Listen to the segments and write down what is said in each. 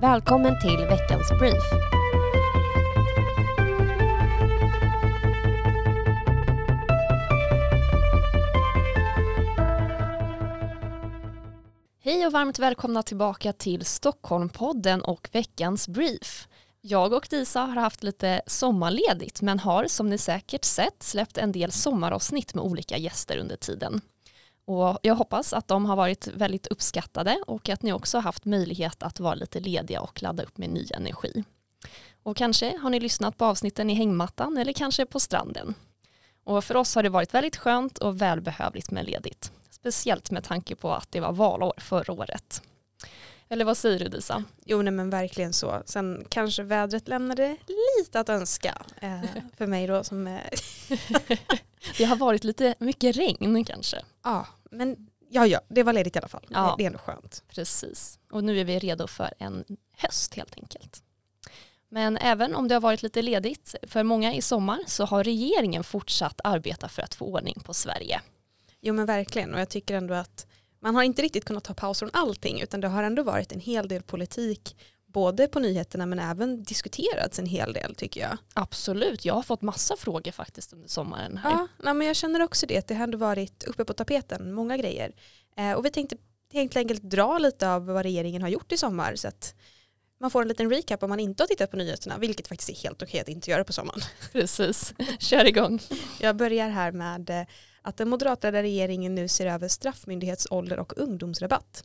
Välkommen till veckans brief. Hej och varmt välkomna tillbaka till Stockholmpodden och veckans brief. Jag och Disa har haft lite sommarledigt men har som ni säkert sett släppt en del sommaravsnitt med olika gäster under tiden. Och jag hoppas att de har varit väldigt uppskattade och att ni också haft möjlighet att vara lite lediga och ladda upp med ny energi. Och kanske har ni lyssnat på avsnitten i hängmattan eller kanske på stranden. Och för oss har det varit väldigt skönt och välbehövligt med ledigt. Speciellt med tanke på att det var valår förra året. Eller vad säger du Disa? Jo nej, men verkligen så. Sen kanske vädret lämnade lite att önska eh, för mig då som eh, Det har varit lite mycket regn kanske. Ja, men ja, ja, det var ledigt i alla fall. Ja. Det är ändå skönt. Precis. Och nu är vi redo för en höst helt enkelt. Men även om det har varit lite ledigt för många i sommar så har regeringen fortsatt arbeta för att få ordning på Sverige. Jo men verkligen och jag tycker ändå att man har inte riktigt kunnat ta paus från allting utan det har ändå varit en hel del politik både på nyheterna men även diskuterats en hel del tycker jag. Absolut, jag har fått massa frågor faktiskt under sommaren. Här. Ja, nej, men jag känner också det, det har ändå varit uppe på tapeten, många grejer. Eh, och vi tänkte helt enkelt dra lite av vad regeringen har gjort i sommar så att man får en liten recap om man inte har tittat på nyheterna, vilket faktiskt är helt okej att inte göra på sommaren. Precis, kör igång. Jag börjar här med eh, att den moderatledda regeringen nu ser över straffmyndighetsålder och ungdomsrabatt.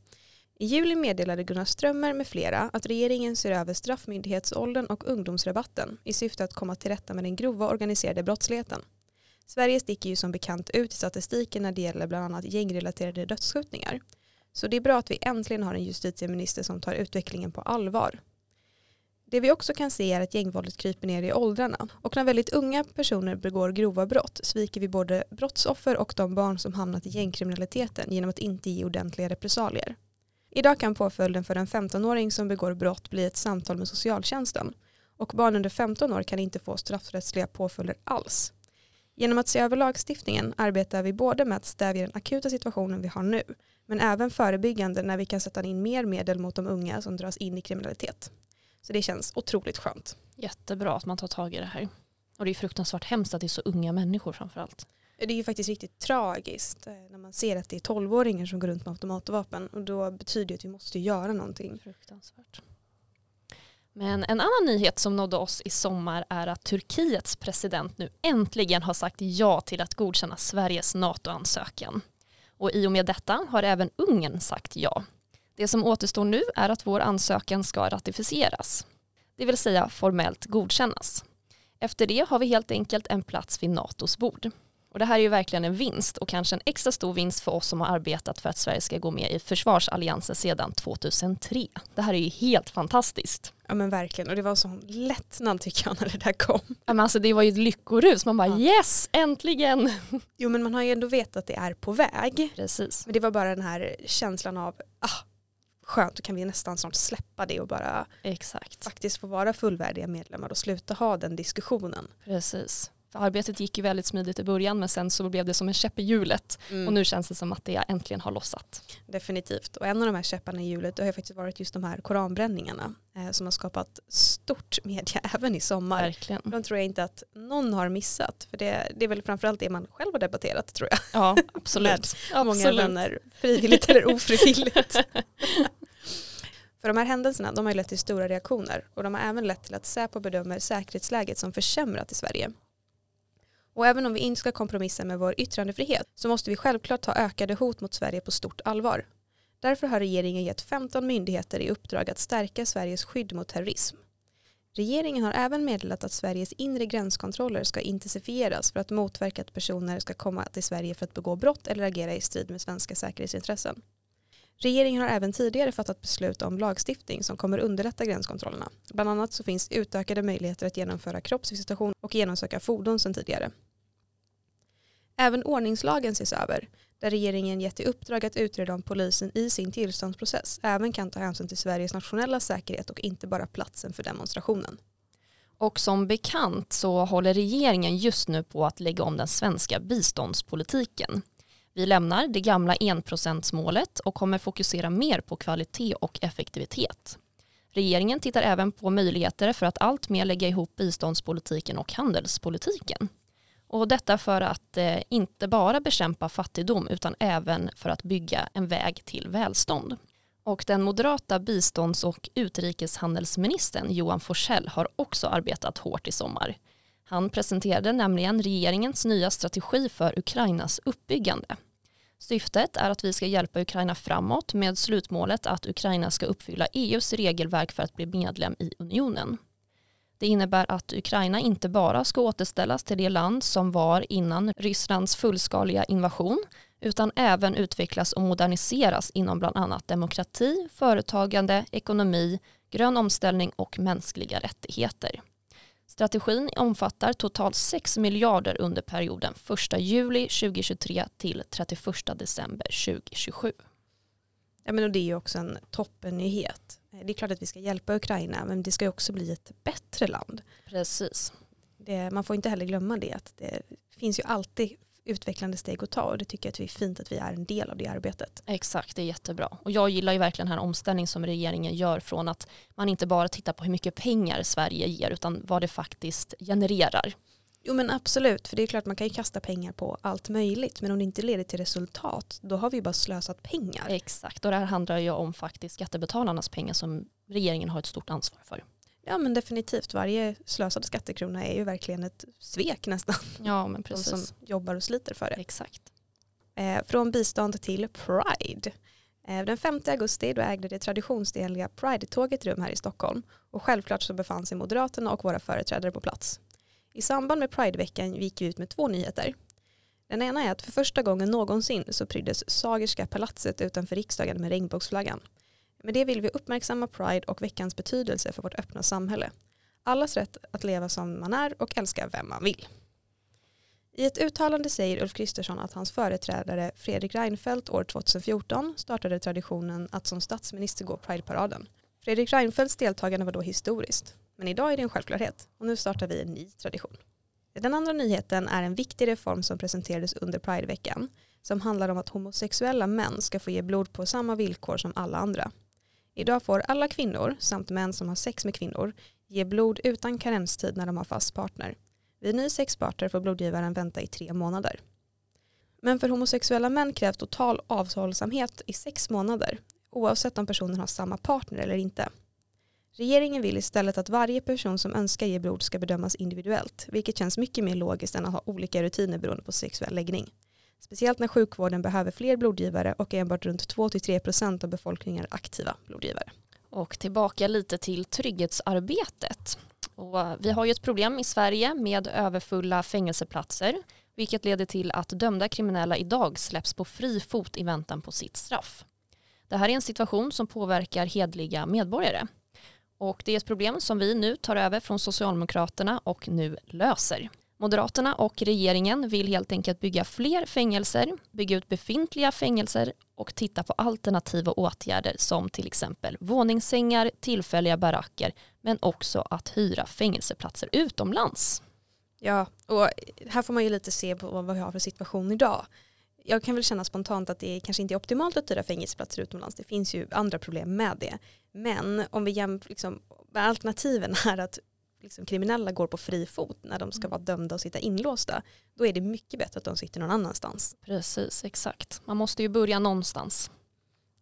I juli meddelade Gunnar Strömmer med flera att regeringen ser över straffmyndighetsåldern och ungdomsrabatten i syfte att komma till rätta med den grova organiserade brottsligheten. Sverige sticker ju som bekant ut i statistiken när det gäller bland annat gängrelaterade dödsskjutningar. Så det är bra att vi äntligen har en justitieminister som tar utvecklingen på allvar. Det vi också kan se är att gängvåldet kryper ner i åldrarna och när väldigt unga personer begår grova brott sviker vi både brottsoffer och de barn som hamnat i gängkriminaliteten genom att inte ge ordentliga repressalier. Idag kan påföljden för en 15-åring som begår brott bli ett samtal med socialtjänsten och barn under 15 år kan inte få straffrättsliga påföljder alls. Genom att se över lagstiftningen arbetar vi både med att stävja den akuta situationen vi har nu men även förebyggande när vi kan sätta in mer medel mot de unga som dras in i kriminalitet. Så det känns otroligt skönt. Jättebra att man tar tag i det här. Och det är fruktansvärt hemskt att det är så unga människor framförallt. Det är ju faktiskt riktigt tragiskt eh, när man ser att det är tolvåringar som går runt med automatvapen och då betyder det att vi måste göra någonting. Fruktansvärt. Men en annan nyhet som nådde oss i sommar är att Turkiets president nu äntligen har sagt ja till att godkänna Sveriges NATO-ansökan. Och i och med detta har även Ungern sagt ja. Det som återstår nu är att vår ansökan ska ratificeras, det vill säga formellt godkännas. Efter det har vi helt enkelt en plats vid NATOs bord. Och det här är ju verkligen en vinst och kanske en extra stor vinst för oss som har arbetat för att Sverige ska gå med i försvarsalliansen sedan 2003. Det här är ju helt fantastiskt. Ja men verkligen och det var en sån lättnad tycker jag när det där kom. Ja, men alltså, det var ju ett lyckorus, man bara Ja. yes, äntligen. Jo men man har ju ändå vetat att det är på väg. Precis. Men det var bara den här känslan av ah, skönt, då kan vi nästan snart släppa det och bara Exakt. faktiskt få vara fullvärdiga medlemmar och sluta ha den diskussionen. Precis. För arbetet gick ju väldigt smidigt i början men sen så blev det som en käpp i hjulet och nu känns det som att det äntligen har lossat. Definitivt. Och en av de här käpparna i hjulet har ju faktiskt varit just de här koranbränningarna eh, som har skapat stort media även i sommar. Verkligen. De tror jag inte att någon har missat. För det, det är väl framförallt det man själv har debatterat tror jag. Ja, absolut. Många absolut. vänner, frivilligt eller ofrivilligt. För de här händelserna de har ju lett till stora reaktioner och de har även lett till att Säpo bedömer säkerhetsläget som försämrat i Sverige. Och även om vi inte ska kompromissa med vår yttrandefrihet så måste vi självklart ta ökade hot mot Sverige på stort allvar. Därför har regeringen gett 15 myndigheter i uppdrag att stärka Sveriges skydd mot terrorism. Regeringen har även meddelat att Sveriges inre gränskontroller ska intensifieras för att motverka att personer ska komma till Sverige för att begå brott eller agera i strid med svenska säkerhetsintressen. Regeringen har även tidigare fattat beslut om lagstiftning som kommer underlätta gränskontrollerna. Bland annat så finns utökade möjligheter att genomföra kroppsvisitation och genomsöka fordon sedan tidigare. Även ordningslagen ses över, där regeringen gett i uppdrag att utreda om polisen i sin tillståndsprocess även kan ta hänsyn till Sveriges nationella säkerhet och inte bara platsen för demonstrationen. Och som bekant så håller regeringen just nu på att lägga om den svenska biståndspolitiken. Vi lämnar det gamla enprocentsmålet och kommer fokusera mer på kvalitet och effektivitet. Regeringen tittar även på möjligheter för att allt mer lägga ihop biståndspolitiken och handelspolitiken. Och detta för att eh, inte bara bekämpa fattigdom utan även för att bygga en väg till välstånd. Och den moderata bistånds och utrikeshandelsministern Johan Forsell har också arbetat hårt i sommar. Han presenterade nämligen regeringens nya strategi för Ukrainas uppbyggande. Syftet är att vi ska hjälpa Ukraina framåt med slutmålet att Ukraina ska uppfylla EUs regelverk för att bli medlem i unionen. Det innebär att Ukraina inte bara ska återställas till det land som var innan Rysslands fullskaliga invasion utan även utvecklas och moderniseras inom bland annat demokrati, företagande, ekonomi, grön omställning och mänskliga rättigheter. Strategin omfattar totalt 6 miljarder under perioden 1 juli 2023 till 31 december 2027. Ja, men och det är ju också en toppennyhet. Det är klart att vi ska hjälpa Ukraina men det ska också bli ett bättre land. Precis. Det, man får inte heller glömma det att det finns ju alltid utvecklande steg att ta och det tycker jag att det är fint att vi är en del av det arbetet. Exakt, det är jättebra. Och jag gillar ju verkligen den här omställningen som regeringen gör från att man inte bara tittar på hur mycket pengar Sverige ger utan vad det faktiskt genererar. Jo men absolut, för det är klart man kan ju kasta pengar på allt möjligt men om det inte leder till resultat då har vi bara slösat pengar. Exakt, och det här handlar ju om faktiskt skattebetalarnas pengar som regeringen har ett stort ansvar för. Ja men definitivt, varje slösad skattekrona är ju verkligen ett svek nästan. Ja men precis. De som jobbar och sliter för det. Exakt. Eh, från bistånd till Pride. Eh, den 5 augusti då ägde det traditionsenliga Pride-tåget rum här i Stockholm och självklart så befann sig Moderaterna och våra företrädare på plats. I samband med Prideveckan gick vi ut med två nyheter. Den ena är att för första gången någonsin så pryddes Sagerska palatset utanför riksdagen med regnbågsflaggan. Med det vill vi uppmärksamma Pride och veckans betydelse för vårt öppna samhälle. Allas rätt att leva som man är och älska vem man vill. I ett uttalande säger Ulf Kristersson att hans företrädare Fredrik Reinfeldt år 2014 startade traditionen att som statsminister gå Prideparaden. Fredrik Reinfeldts deltagande var då historiskt, men idag är det en självklarhet och nu startar vi en ny tradition. Den andra nyheten är en viktig reform som presenterades under Prideveckan som handlar om att homosexuella män ska få ge blod på samma villkor som alla andra. Idag får alla kvinnor samt män som har sex med kvinnor ge blod utan karenstid när de har fast partner. Vid ny sexpartner får blodgivaren vänta i tre månader. Men för homosexuella män krävs total avhållsamhet i sex månader oavsett om personen har samma partner eller inte. Regeringen vill istället att varje person som önskar ge blod ska bedömas individuellt, vilket känns mycket mer logiskt än att ha olika rutiner beroende på sexuell läggning. Speciellt när sjukvården behöver fler blodgivare och enbart runt 2-3% av befolkningen är aktiva blodgivare. Och tillbaka lite till trygghetsarbetet. Och vi har ju ett problem i Sverige med överfulla fängelseplatser vilket leder till att dömda kriminella idag släpps på fri fot i väntan på sitt straff. Det här är en situation som påverkar hedliga medborgare. Och det är ett problem som vi nu tar över från Socialdemokraterna och nu löser. Moderaterna och regeringen vill helt enkelt bygga fler fängelser, bygga ut befintliga fängelser och titta på alternativa åtgärder som till exempel våningssängar, tillfälliga baracker men också att hyra fängelseplatser utomlands. Ja, och här får man ju lite se på vad vi har för situation idag. Jag kan väl känna spontant att det kanske inte är optimalt att hyra fängelseplatser utomlands. Det finns ju andra problem med det. Men om vi jämför, liksom, alternativen är att liksom, kriminella går på fri fot när de ska mm. vara dömda och sitta inlåsta, då är det mycket bättre att de sitter någon annanstans. Precis, exakt. Man måste ju börja någonstans.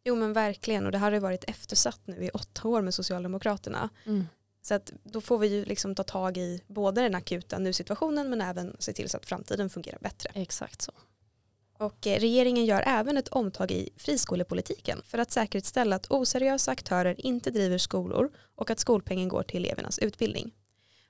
Jo men verkligen och det här har varit eftersatt nu i åtta år med Socialdemokraterna. Mm. Så att då får vi ju liksom ta tag i både den akuta nu-situationen men även se till så att framtiden fungerar bättre. Exakt så. Och eh, regeringen gör även ett omtag i friskolepolitiken för att säkerställa att oseriösa aktörer inte driver skolor och att skolpengen går till elevernas utbildning.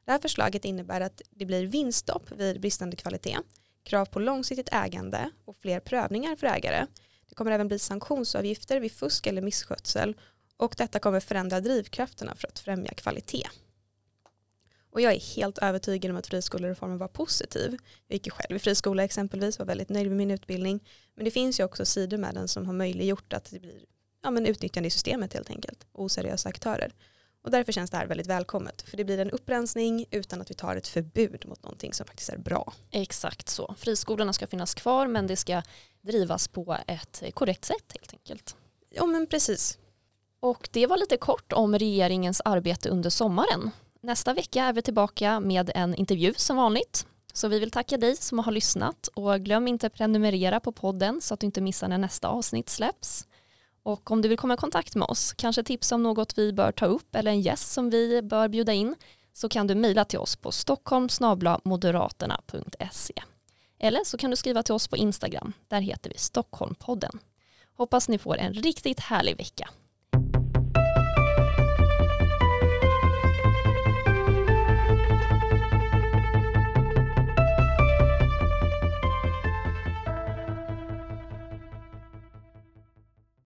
Det här förslaget innebär att det blir vinststopp vid bristande kvalitet, krav på långsiktigt ägande och fler prövningar för ägare. Det kommer även bli sanktionsavgifter vid fusk eller misskötsel och detta kommer förändra drivkrafterna för att främja kvalitet. Och jag är helt övertygad om att friskolereformen var positiv. Jag gick ju själv i friskola exempelvis, var väldigt nöjd med min utbildning. Men det finns ju också sidor med den som har möjliggjort att det blir ja, men utnyttjande i systemet helt enkelt. Oseriösa aktörer. Och därför känns det här väldigt välkommet. För det blir en upprensning utan att vi tar ett förbud mot någonting som faktiskt är bra. Exakt så. Friskolorna ska finnas kvar men det ska drivas på ett korrekt sätt helt enkelt. Ja men precis. Och det var lite kort om regeringens arbete under sommaren. Nästa vecka är vi tillbaka med en intervju som vanligt. Så vi vill tacka dig som har lyssnat och glöm inte prenumerera på podden så att du inte missar när nästa avsnitt släpps. Och om du vill komma i kontakt med oss, kanske tips om något vi bör ta upp eller en gäst som vi bör bjuda in, så kan du mejla till oss på stockholmsnablamoderaterna.se. Eller så kan du skriva till oss på Instagram, där heter vi Stockholmpodden. Hoppas ni får en riktigt härlig vecka.